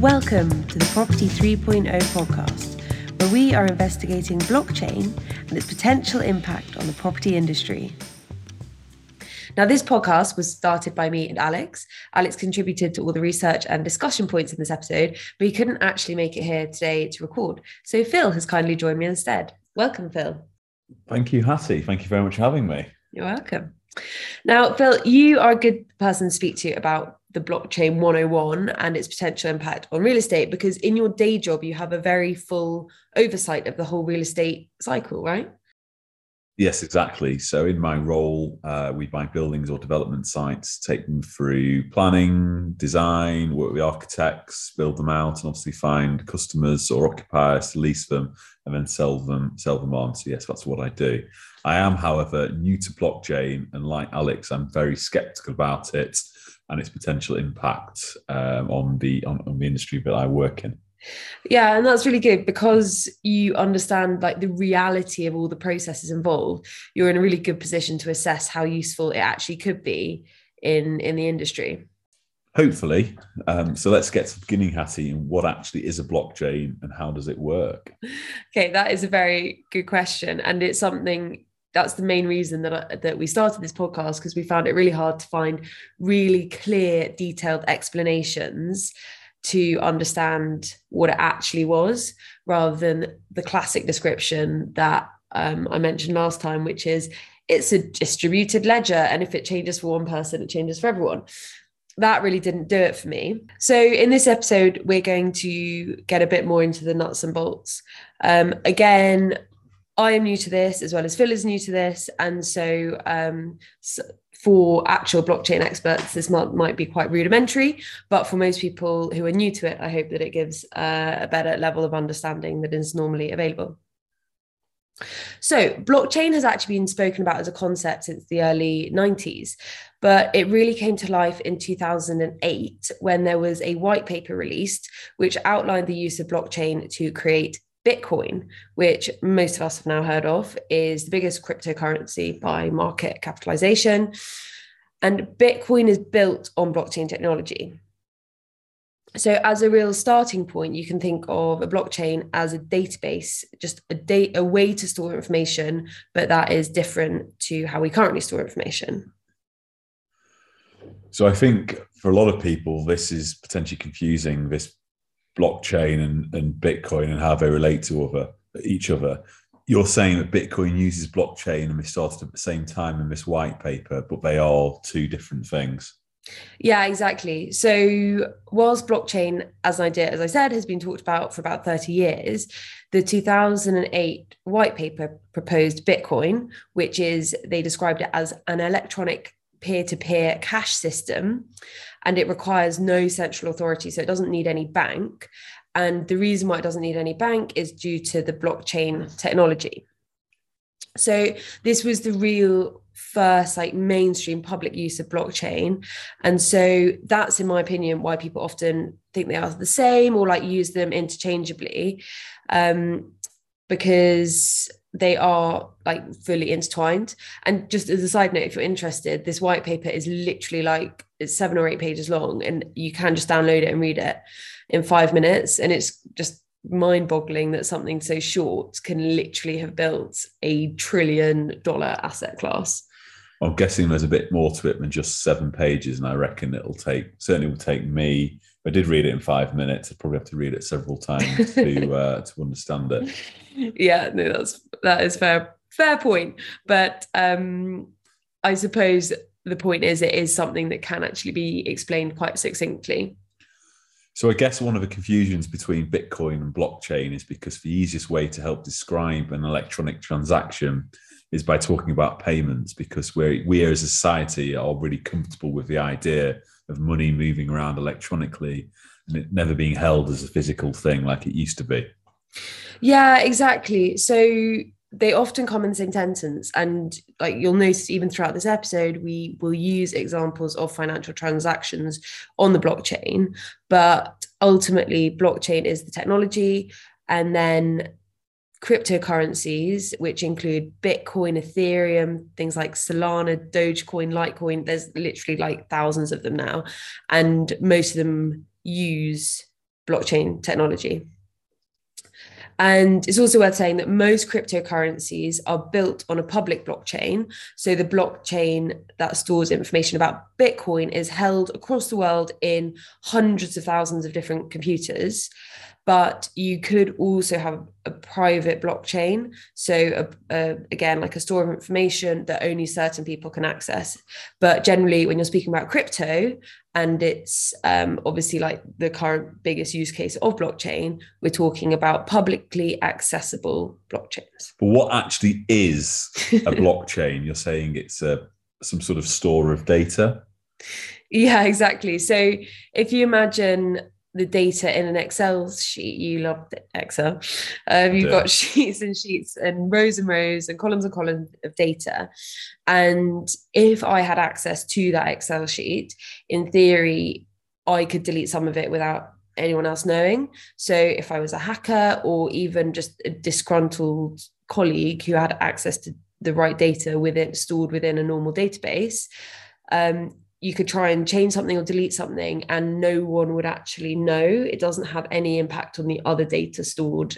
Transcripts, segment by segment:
Welcome to the Property 3.0 podcast, where we are investigating blockchain and its potential impact on the property industry. Now, this podcast was started by me and Alex. Alex contributed to all the research and discussion points in this episode, but he couldn't actually make it here today to record. So, Phil has kindly joined me instead. Welcome, Phil. Thank you, Hattie. Thank you very much for having me. You're welcome. Now, Phil, you are a good person to speak to about the blockchain 101 and its potential impact on real estate because in your day job you have a very full oversight of the whole real estate cycle right? Yes exactly. So in my role uh, we buy buildings or development sites take them through planning design work with architects build them out and obviously find customers or occupiers to lease them and then sell them sell them on. So yes that's what i do. I am however new to blockchain and like alex i'm very skeptical about it and its potential impact um, on the on, on the industry that I work in. Yeah, and that's really good because you understand like the reality of all the processes involved. You're in a really good position to assess how useful it actually could be in in the industry. Hopefully. Um, so let's get to the beginning, Hattie, and what actually is a blockchain and how does it work? Okay, that is a very good question. And it's something that's the main reason that I, that we started this podcast because we found it really hard to find really clear detailed explanations to understand what it actually was rather than the classic description that um, I mentioned last time which is it's a distributed ledger and if it changes for one person it changes for everyone that really didn't do it for me. So, in this episode, we're going to get a bit more into the nuts and bolts. Um, again, I am new to this as well as Phil is new to this. And so, um, so for actual blockchain experts, this might, might be quite rudimentary, but for most people who are new to it, I hope that it gives uh, a better level of understanding that is normally available. So, blockchain has actually been spoken about as a concept since the early 90s, but it really came to life in 2008 when there was a white paper released which outlined the use of blockchain to create Bitcoin, which most of us have now heard of, is the biggest cryptocurrency by market capitalization. And Bitcoin is built on blockchain technology. So, as a real starting point, you can think of a blockchain as a database, just a date, a way to store information, but that is different to how we currently store information. So, I think for a lot of people, this is potentially confusing. This blockchain and, and Bitcoin and how they relate to other each other. You're saying that Bitcoin uses blockchain and we started at the same time in this white paper, but they are two different things. Yeah, exactly. So, whilst blockchain, as an idea, as I said, has been talked about for about 30 years, the 2008 white paper proposed Bitcoin, which is, they described it as an electronic peer to peer cash system and it requires no central authority. So it doesn't need any bank. And the reason why it doesn't need any bank is due to the blockchain technology. So this was the real first like mainstream public use of blockchain. And so that's in my opinion why people often think they are the same or like use them interchangeably. Um, because they are like fully intertwined. And just as a side note, if you're interested, this white paper is literally like it's seven or eight pages long, and you can just download it and read it in five minutes. And it's just mind boggling that something so short can literally have built a trillion dollar asset class. I'm guessing there's a bit more to it than just seven pages, and I reckon it'll take certainly will take me I did read it in five minutes. I probably have to read it several times to uh, to understand it. Yeah, no, that's that is fair fair point. But um, I suppose the point is it is something that can actually be explained quite succinctly. So I guess one of the confusions between Bitcoin and blockchain is because the easiest way to help describe an electronic transaction is by talking about payments because we we as a society are really comfortable with the idea of money moving around electronically and it never being held as a physical thing like it used to be. Yeah, exactly. So they often come in the same sentence and like you'll notice even throughout this episode we will use examples of financial transactions on the blockchain but ultimately blockchain is the technology and then cryptocurrencies, which include Bitcoin, Ethereum, things like Solana, Dogecoin, Litecoin. There's literally like thousands of them now. And most of them use blockchain technology. And it's also worth saying that most cryptocurrencies are built on a public blockchain. So the blockchain that stores information about Bitcoin is held across the world in hundreds of thousands of different computers but you could also have a private blockchain. So a, a, again like a store of information that only certain people can access. But generally when you're speaking about crypto and it's um, obviously like the current biggest use case of blockchain we're talking about publicly accessible blockchains. But what actually is a blockchain? You're saying it's a some sort of store of data? Yeah exactly. So if you imagine the data in an Excel sheet. You love Excel. Um, you've got sheets and sheets and rows and rows and columns and columns of data. And if I had access to that Excel sheet, in theory, I could delete some of it without anyone else knowing. So if I was a hacker or even just a disgruntled colleague who had access to the right data within stored within a normal database, um, you could try and change something or delete something and no one would actually know. It doesn't have any impact on the other data stored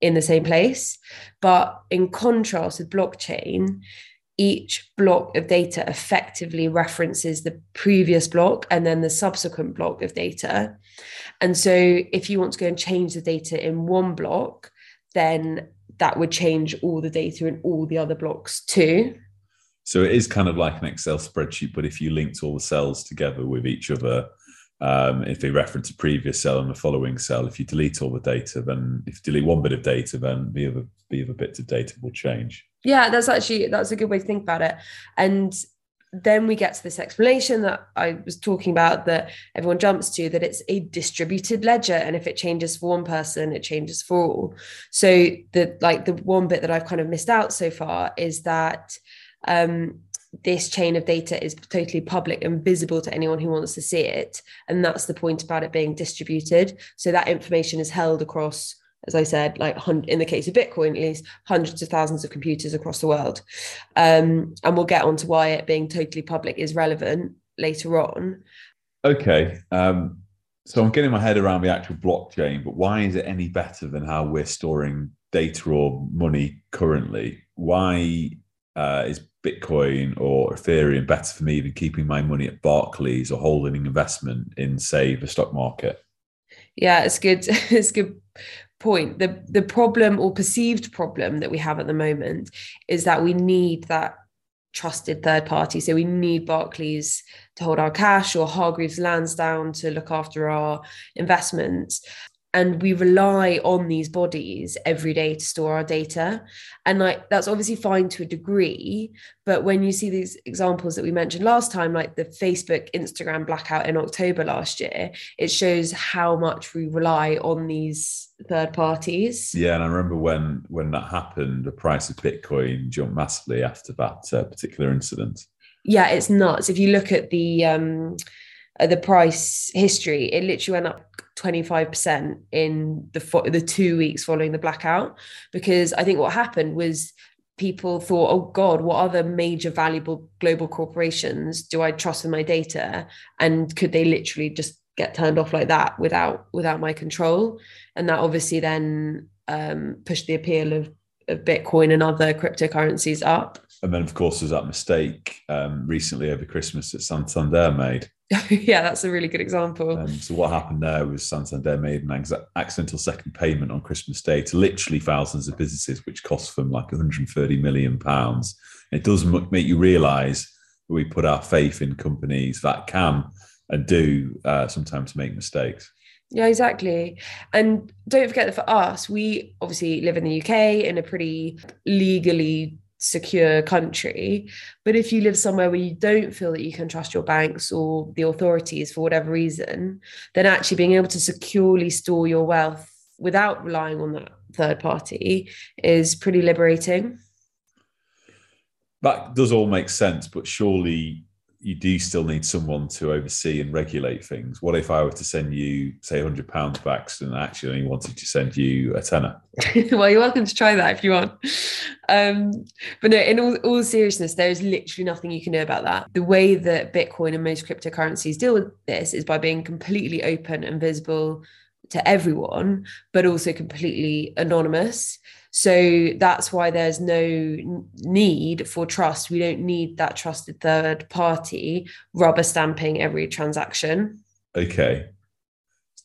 in the same place. But in contrast with blockchain, each block of data effectively references the previous block and then the subsequent block of data. And so if you want to go and change the data in one block, then that would change all the data in all the other blocks too. So it is kind of like an Excel spreadsheet, but if you linked all the cells together with each other, um, if they reference a previous cell and the following cell, if you delete all the data, then if you delete one bit of data, then the other the other bits of data will change. Yeah, that's actually that's a good way to think about it. And then we get to this explanation that I was talking about that everyone jumps to that it's a distributed ledger and if it changes for one person it changes for all. So the like the one bit that I've kind of missed out so far is that um, this chain of data is totally public and visible to anyone who wants to see it. And that's the point about it being distributed. So that information is held across, as I said, like in the case of Bitcoin, at least hundreds of thousands of computers across the world. Um, and we'll get on to why it being totally public is relevant later on. Okay. Um, so I'm getting my head around the actual blockchain, but why is it any better than how we're storing data or money currently? Why uh, is Bitcoin or Ethereum better for me than keeping my money at Barclays or holding an investment in, say, the stock market? Yeah, it's good. It's good point. The the problem or perceived problem that we have at the moment is that we need that trusted third party. So we need Barclays to hold our cash or Hargreaves Lansdown to look after our investments and we rely on these bodies every day to store our data. And like that's obviously fine to a degree but when you see these examples that we mentioned last time like the facebook instagram blackout in october last year it shows how much we rely on these third parties. Yeah and i remember when when that happened the price of bitcoin jumped massively after that uh, particular incident. Yeah it's nuts. If you look at the um the price history, it literally went up 25% in the fo- the two weeks following the blackout. Because I think what happened was people thought, oh God, what other major valuable global corporations do I trust with my data? And could they literally just get turned off like that without without my control? And that obviously then um, pushed the appeal of, of Bitcoin and other cryptocurrencies up. And then, of course, there's that mistake um, recently over Christmas that Santander made yeah, that's a really good example. Um, so what happened there was Santander made an accidental second payment on Christmas Day to literally thousands of businesses, which cost them like 130 million pounds. It does make you realise we put our faith in companies that can and do uh, sometimes make mistakes. Yeah, exactly. And don't forget that for us, we obviously live in the UK in a pretty legally secure country. But if you live somewhere where you don't feel that you can trust your banks or the authorities for whatever reason, then actually being able to securely store your wealth without relying on that third party is pretty liberating. That does all make sense, but surely you do still need someone to oversee and regulate things. What if I were to send you, say, hundred pounds back, and actually only wanted to send you a tenner? well, you're welcome to try that if you want. Um, but no, in all, all seriousness, there is literally nothing you can do about that. The way that Bitcoin and most cryptocurrencies deal with this is by being completely open and visible to everyone, but also completely anonymous. So that's why there's no need for trust. We don't need that trusted third party rubber stamping every transaction. Okay.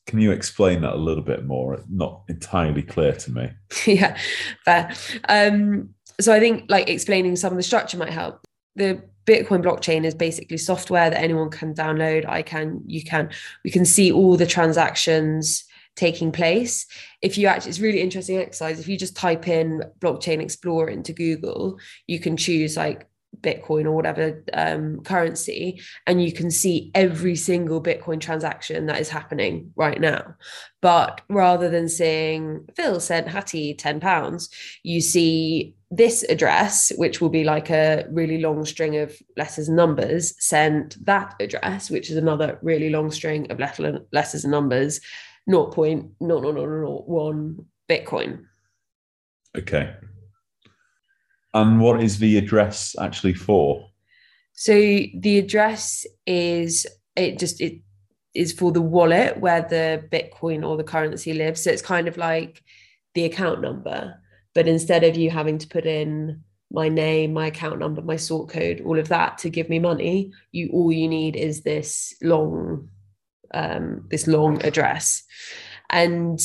Can you explain that a little bit more? Not entirely clear to me. yeah, fair. Um, so I think like explaining some of the structure might help. The Bitcoin blockchain is basically software that anyone can download. I can, you can, we can see all the transactions taking place. If you actually, it's really interesting exercise. If you just type in blockchain explorer into Google, you can choose like Bitcoin or whatever um, currency, and you can see every single Bitcoin transaction that is happening right now. But rather than seeing Phil sent Hattie ten pounds, you see this address, which will be like a really long string of letters and numbers, sent that address, which is another really long string of letters and numbers, 0.00001 Bitcoin. Okay. And what is the address actually for? So the address is it just it is for the wallet where the Bitcoin or the currency lives. So it's kind of like the account number, but instead of you having to put in my name, my account number, my sort code, all of that to give me money, you all you need is this long um, this long address. And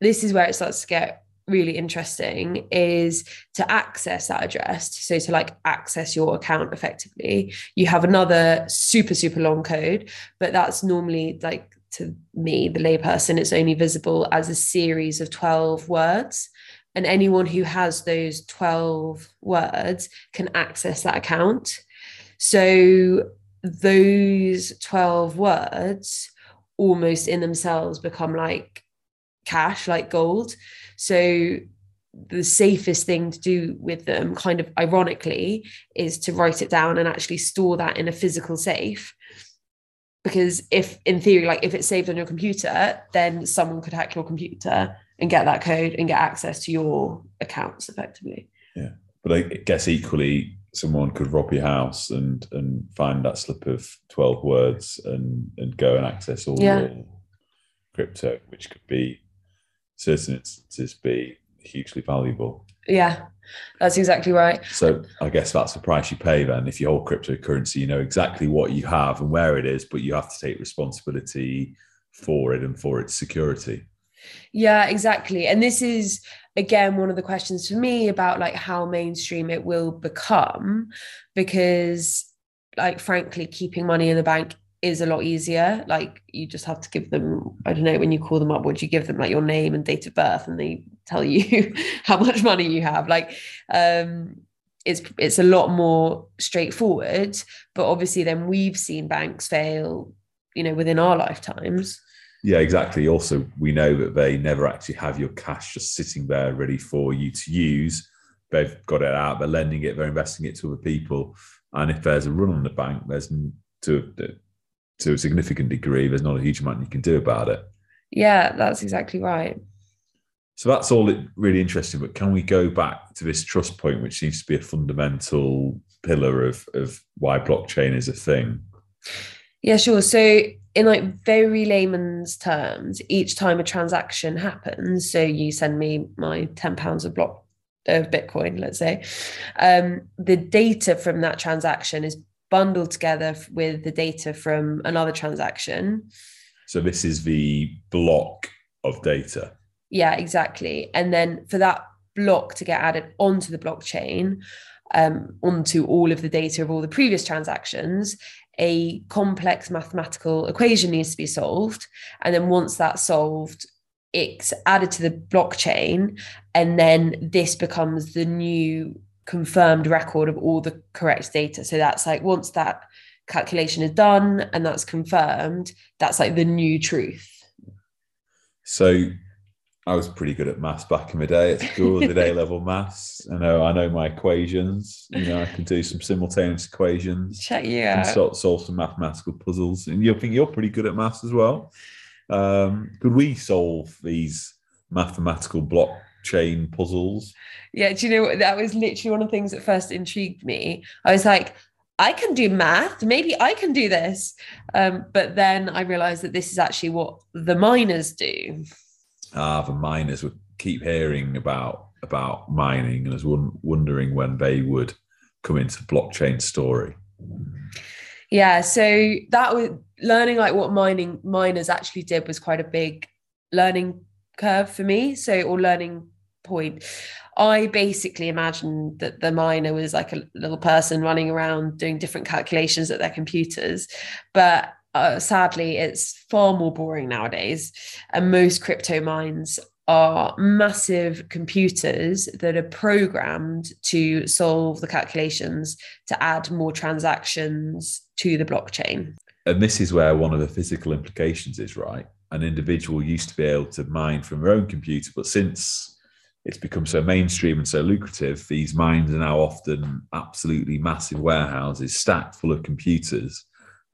this is where it starts to get really interesting is to access that address so to like access your account effectively you have another super super long code but that's normally like to me the layperson it's only visible as a series of 12 words and anyone who has those 12 words can access that account so those 12 words almost in themselves become like cash like gold so the safest thing to do with them, kind of ironically, is to write it down and actually store that in a physical safe. Because if, in theory, like if it's saved on your computer, then someone could hack your computer and get that code and get access to your accounts effectively. Yeah. But I guess equally, someone could rob your house and and find that slip of 12 words and and go and access all yeah. your crypto, which could be certain instances be hugely valuable. Yeah, that's exactly right. So I guess that's the price you pay then. If you hold cryptocurrency, you know exactly what you have and where it is, but you have to take responsibility for it and for its security. Yeah, exactly. And this is again one of the questions for me about like how mainstream it will become because like frankly keeping money in the bank is a lot easier. Like you just have to give them, I don't know, when you call them up, would you give them like your name and date of birth and they tell you how much money you have? Like um it's it's a lot more straightforward. But obviously then we've seen banks fail, you know, within our lifetimes. Yeah, exactly. Also, we know that they never actually have your cash just sitting there ready for you to use. They've got it out, they're lending it, they're investing it to other people. And if there's a run on the bank, there's to to a significant degree, there's not a huge amount you can do about it. Yeah, that's exactly right. So that's all really interesting. But can we go back to this trust point, which seems to be a fundamental pillar of, of why blockchain is a thing? Yeah, sure. So in like very layman's terms, each time a transaction happens, so you send me my 10 pounds of block of Bitcoin, let's say, um, the data from that transaction is bundled together with the data from another transaction. So this is the block of data. Yeah, exactly. And then for that block to get added onto the blockchain, um, onto all of the data of all the previous transactions, a complex mathematical equation needs to be solved. And then once that's solved, it's added to the blockchain. And then this becomes the new confirmed record of all the correct data. So that's like once that calculation is done and that's confirmed, that's like the new truth. So I was pretty good at maths back in the day at school, the A level maths. I know I know my equations. You know, I can do some simultaneous equations. Check you out. And sort solve some mathematical puzzles. And you think you're pretty good at maths as well. Um, could we solve these mathematical block chain puzzles. Yeah, do you know? That was literally one of the things that first intrigued me. I was like, I can do math. Maybe I can do this. Um, but then I realized that this is actually what the miners do. Ah, the miners would keep hearing about about mining and was wondering when they would come into blockchain story. Yeah, so that was learning like what mining miners actually did was quite a big learning curve for me. So or learning point. I basically imagined that the miner was like a little person running around doing different calculations at their computers, but uh, sadly, it's far more boring nowadays. And most crypto mines are massive computers that are programmed to solve the calculations to add more transactions to the blockchain. And this is where one of the physical implications is, right? An individual used to be able to mine from their own computer, but since it's become so mainstream and so lucrative, these mines are now often absolutely massive warehouses stacked full of computers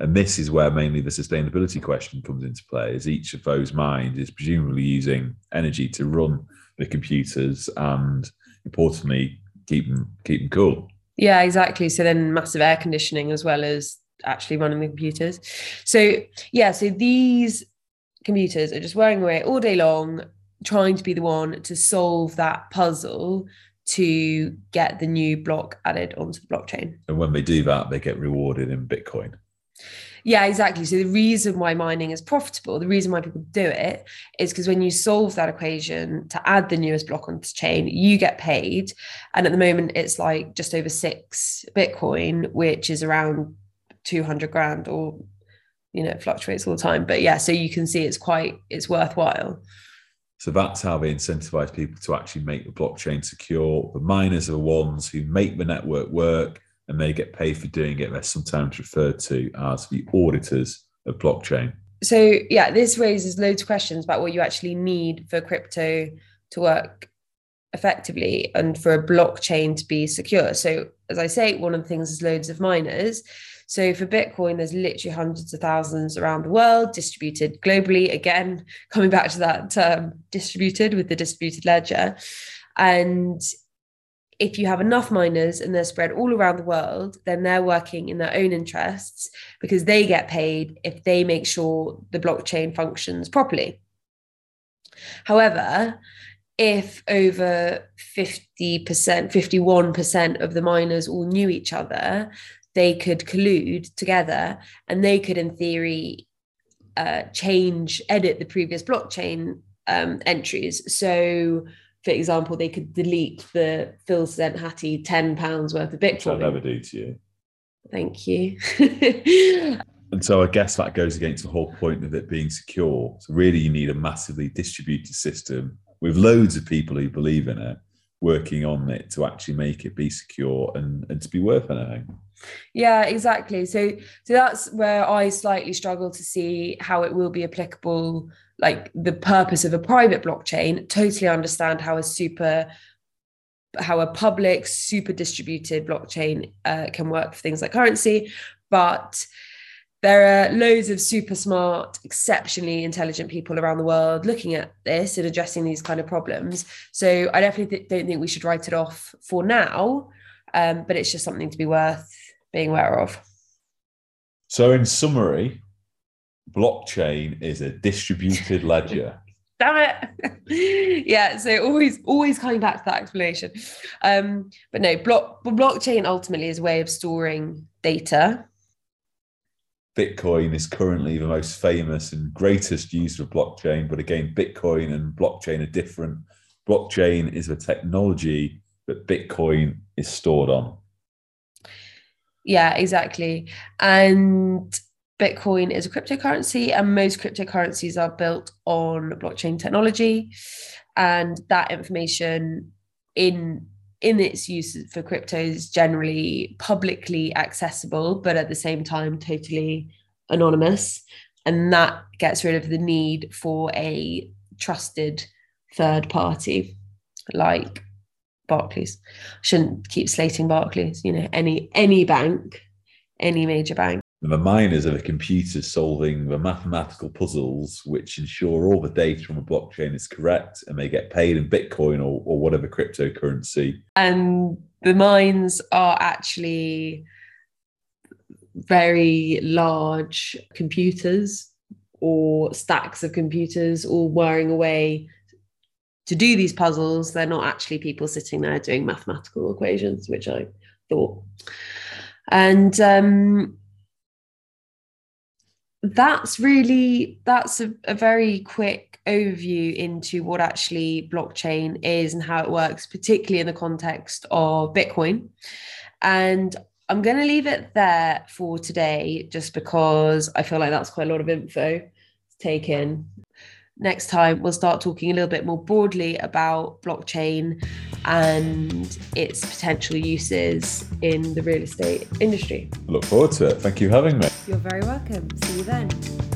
and this is where mainly the sustainability question comes into play, as each of those mines is presumably using energy to run the computers and importantly keep them keep them cool. Yeah, exactly. So then massive air conditioning as well as actually running the computers. So yeah, so these computers are just wearing away all day long, trying to be the one to solve that puzzle to get the new block added onto the blockchain. And when they do that, they get rewarded in Bitcoin. Yeah, exactly. So the reason why mining is profitable, the reason why people do it is because when you solve that equation to add the newest block onto the chain, you get paid. And at the moment, it's like just over six Bitcoin, which is around 200 grand or, you know, it fluctuates all the time. But yeah, so you can see it's quite, it's worthwhile. So that's how they incentivize people to actually make the blockchain secure. The miners are the ones who make the network work and they get paid for doing it. They're sometimes referred to as the auditors of blockchain. So, yeah, this raises loads of questions about what you actually need for crypto to work effectively and for a blockchain to be secure. So, as I say, one of the things is loads of miners. So for Bitcoin, there's literally hundreds of thousands around the world, distributed globally. Again, coming back to that term, distributed with the distributed ledger. And if you have enough miners and they're spread all around the world, then they're working in their own interests because they get paid if they make sure the blockchain functions properly. However, if over 50%, 51% of the miners all knew each other, they could collude together and they could, in theory, uh, change, edit the previous blockchain um, entries. So for example, they could delete the Phil sent Hattie ten pounds worth of Bitcoin. Which I'll never do to you. Thank you. and so I guess that goes against the whole point of it being secure. So really, you need a massively distributed system with loads of people who believe in it working on it to actually make it be secure and, and to be worth anything. Yeah, exactly. So so that's where I slightly struggle to see how it will be applicable like the purpose of a private blockchain totally understand how a super how a public super distributed blockchain uh, can work for things like currency but there are loads of super smart exceptionally intelligent people around the world looking at this and addressing these kind of problems so i definitely th- don't think we should write it off for now um, but it's just something to be worth being aware of so in summary blockchain is a distributed ledger. Damn it. yeah. So always, always coming back to that explanation. Um, but no, block blockchain ultimately is a way of storing data. Bitcoin is currently the most famous and greatest user of blockchain, but again, Bitcoin and blockchain are different. Blockchain is the technology that Bitcoin is stored on. Yeah, exactly. And Bitcoin is a cryptocurrency, and most cryptocurrencies are built on blockchain technology. And that information in in its use for crypto is generally publicly accessible, but at the same time, totally anonymous. And that gets rid of the need for a trusted third party like Barclays. Shouldn't keep slating Barclays, you know, any any bank, any major bank the miners are the computers solving the mathematical puzzles which ensure all the data from a blockchain is correct and they get paid in Bitcoin or, or whatever cryptocurrency. And the mines are actually very large computers or stacks of computers all whirring away to do these puzzles. They're not actually people sitting there doing mathematical equations, which I thought. And um, that's really that's a, a very quick overview into what actually blockchain is and how it works, particularly in the context of Bitcoin. And I'm going to leave it there for today, just because I feel like that's quite a lot of info to take in. Next time, we'll start talking a little bit more broadly about blockchain and its potential uses in the real estate industry. Look forward to it. Thank you for having me. You're very welcome. See you then.